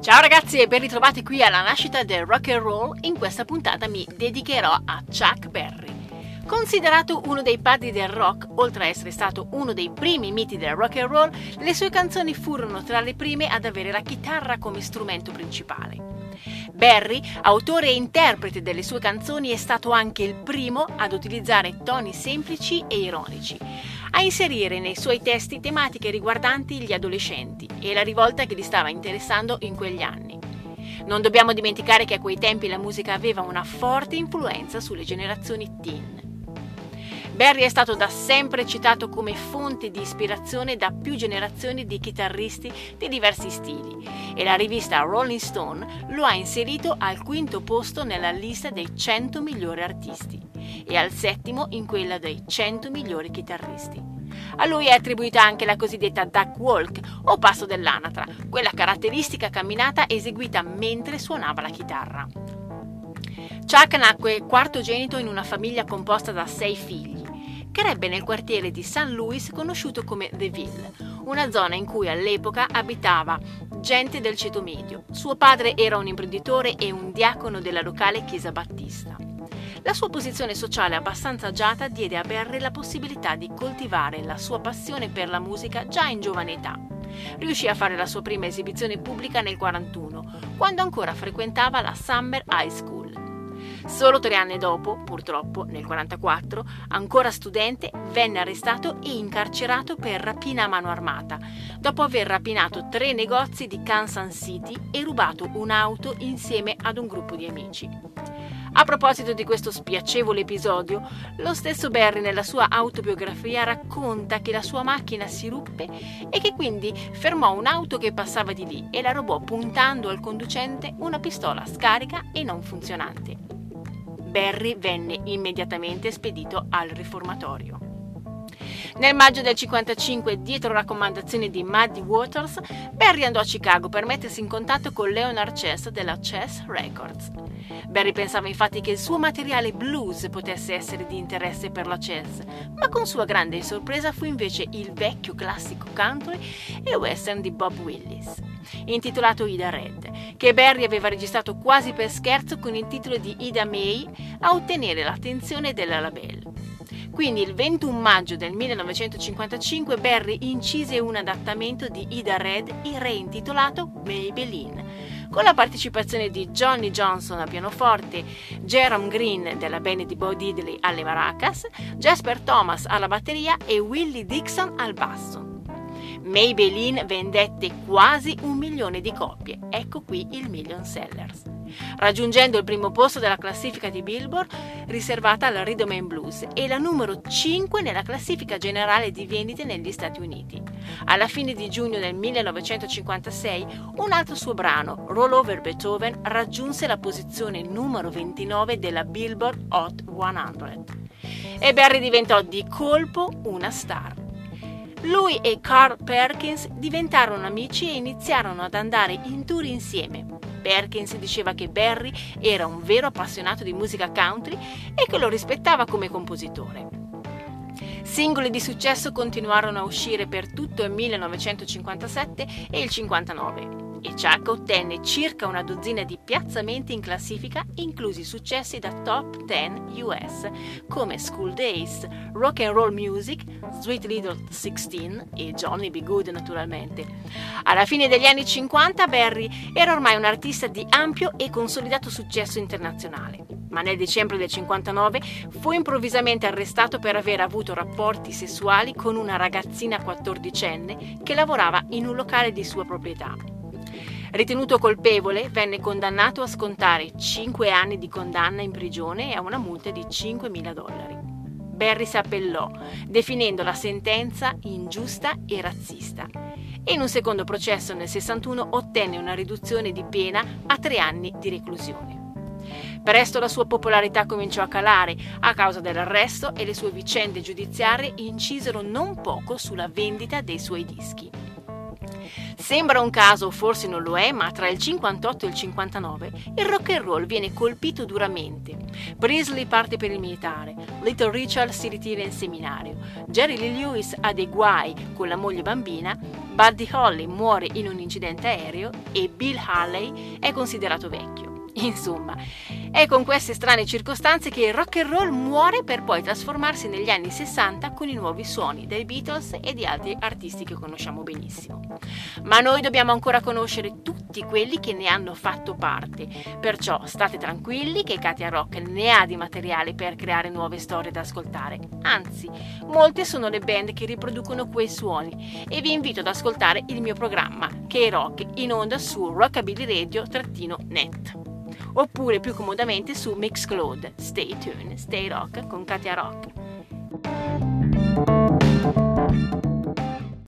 Ciao ragazzi e ben ritrovati qui alla nascita del rock and roll. In questa puntata mi dedicherò a Chuck Berry. Considerato uno dei padri del rock, oltre a essere stato uno dei primi miti del rock and roll, le sue canzoni furono tra le prime ad avere la chitarra come strumento principale. Berry, autore e interprete delle sue canzoni, è stato anche il primo ad utilizzare toni semplici e ironici, inserire nei suoi testi tematiche riguardanti gli adolescenti e la rivolta che li stava interessando in quegli anni. Non dobbiamo dimenticare che a quei tempi la musica aveva una forte influenza sulle generazioni teen. Barry è stato da sempre citato come fonte di ispirazione da più generazioni di chitarristi di diversi stili e la rivista Rolling Stone lo ha inserito al quinto posto nella lista dei 100 migliori artisti e al settimo in quella dei 100 migliori chitarristi. A lui è attribuita anche la cosiddetta duck walk o passo dell'anatra, quella caratteristica camminata eseguita mentre suonava la chitarra. Chuck nacque quartogenito in una famiglia composta da sei figli crebbe nel quartiere di St. Louis conosciuto come The Ville, una zona in cui all'epoca abitava gente del ceto medio. Suo padre era un imprenditore e un diacono della locale chiesa battista. La sua posizione sociale abbastanza agiata diede a Barry la possibilità di coltivare la sua passione per la musica già in giovane età. Riuscì a fare la sua prima esibizione pubblica nel 1941, quando ancora frequentava la Summer High School. Solo tre anni dopo, purtroppo, nel 1944, ancora studente, venne arrestato e incarcerato per rapina a mano armata, dopo aver rapinato tre negozi di Kansas City e rubato un'auto insieme ad un gruppo di amici. A proposito di questo spiacevole episodio, lo stesso Barry nella sua autobiografia racconta che la sua macchina si ruppe e che quindi fermò un'auto che passava di lì e la rubò puntando al conducente una pistola scarica e non funzionante. Barry venne immediatamente spedito al riformatorio. Nel maggio del 55, dietro raccomandazioni di Muddy Waters, Barry andò a Chicago per mettersi in contatto con Leonard Chess della Chess Records. Barry pensava infatti che il suo materiale blues potesse essere di interesse per la Chess, ma con sua grande sorpresa fu invece il vecchio classico country e western di Bob Willis, intitolato Ida Red, che Barry aveva registrato quasi per scherzo con il titolo di Ida May a ottenere l'attenzione della label. Quindi il 21 maggio del 1955 Barry incise un adattamento di Ida Red reintitolato Maybelline, con la partecipazione di Johnny Johnson a pianoforte, Jerome Green della band di Bo Diddley alle maracas, Jasper Thomas alla batteria e Willie Dixon al basso. Maybelline vendette quasi un milione di copie, ecco qui il million sellers raggiungendo il primo posto della classifica di Billboard riservata al Rhythm and Blues e la numero 5 nella classifica generale di vendite negli Stati Uniti. Alla fine di giugno del 1956 un altro suo brano, Roll Over Beethoven, raggiunse la posizione numero 29 della Billboard Hot 100 e Barry diventò di colpo una star. Lui e Carl Perkins diventarono amici e iniziarono ad andare in tour insieme. Perkins diceva che Barry era un vero appassionato di musica country e che lo rispettava come compositore. Singoli di successo continuarono a uscire per tutto il 1957 e il 59 e Chuck ottenne circa una dozzina di piazzamenti in classifica, inclusi successi da top 10 US come School Days, Rock and Roll Music, Sweet Little 16 e Johnny B. Good naturalmente. Alla fine degli anni 50 Barry era ormai un artista di ampio e consolidato successo internazionale, ma nel dicembre del 59 fu improvvisamente arrestato per aver avuto rapporti sessuali con una ragazzina quattordicenne che lavorava in un locale di sua proprietà. Ritenuto colpevole, venne condannato a scontare 5 anni di condanna in prigione e a una multa di 5.000 dollari. Barry si appellò, definendo la sentenza ingiusta e razzista. E in un secondo processo nel 61 ottenne una riduzione di pena a tre anni di reclusione. Presto la sua popolarità cominciò a calare a causa dell'arresto e le sue vicende giudiziarie incisero non poco sulla vendita dei suoi dischi. Sembra un caso, forse non lo è, ma tra il 58 e il 59 il rock and roll viene colpito duramente. Presley parte per il militare, Little Richard si ritira in seminario, Jerry Lee Lewis ha dei guai con la moglie bambina, Buddy Holly muore in un incidente aereo e Bill Haley è considerato vecchio. Insomma, è con queste strane circostanze che il rock and roll muore per poi trasformarsi negli anni 60 con i nuovi suoni dei Beatles e di altri artisti che conosciamo benissimo. Ma noi dobbiamo ancora conoscere tutti quelli che ne hanno fatto parte, perciò state tranquilli che Katia Rock ne ha di materiale per creare nuove storie da ascoltare. Anzi, molte sono le band che riproducono quei suoni e vi invito ad ascoltare il mio programma K-Rock in onda su Rockabilly Radio-net oppure più comodamente su Mixcloud. Stay tuned, stay rock con Katia Rock.